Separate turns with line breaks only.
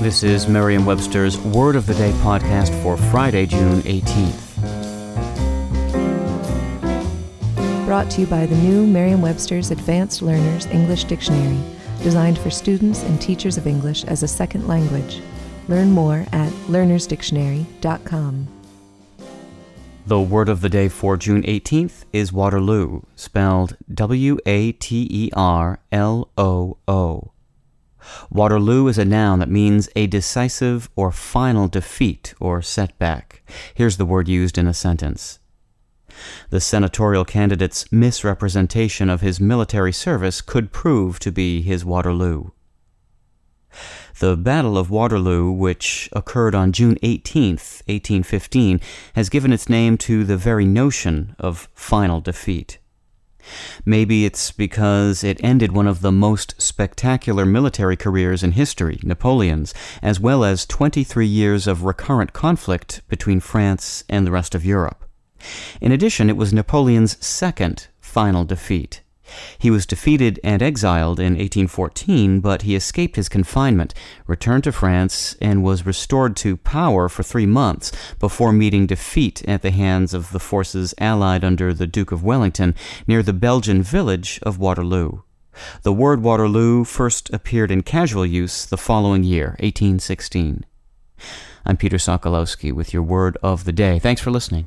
This is Merriam-Webster's Word of the Day podcast for Friday, June 18th.
Brought to you by the new Merriam-Webster's Advanced Learners English Dictionary, designed for students and teachers of English as a second language. Learn more at learnersdictionary.com.
The word of the day for June 18th is Waterloo, spelled W A T E R L O O. Waterloo is a noun that means a decisive or final defeat or setback. Here's the word used in a sentence. The senatorial candidate's misrepresentation of his military service could prove to be his Waterloo. The Battle of Waterloo, which occurred on June 18, 1815, has given its name to the very notion of final defeat. Maybe it's because it ended one of the most spectacular military careers in history, Napoleon's, as well as 23 years of recurrent conflict between France and the rest of Europe. In addition, it was Napoleon's second final defeat. He was defeated and exiled in 1814, but he escaped his confinement, returned to France, and was restored to power for three months before meeting defeat at the hands of the forces allied under the Duke of Wellington near the Belgian village of Waterloo. The word Waterloo first appeared in casual use the following year, 1816. I'm Peter Sokolowski with your word of the day. Thanks for listening.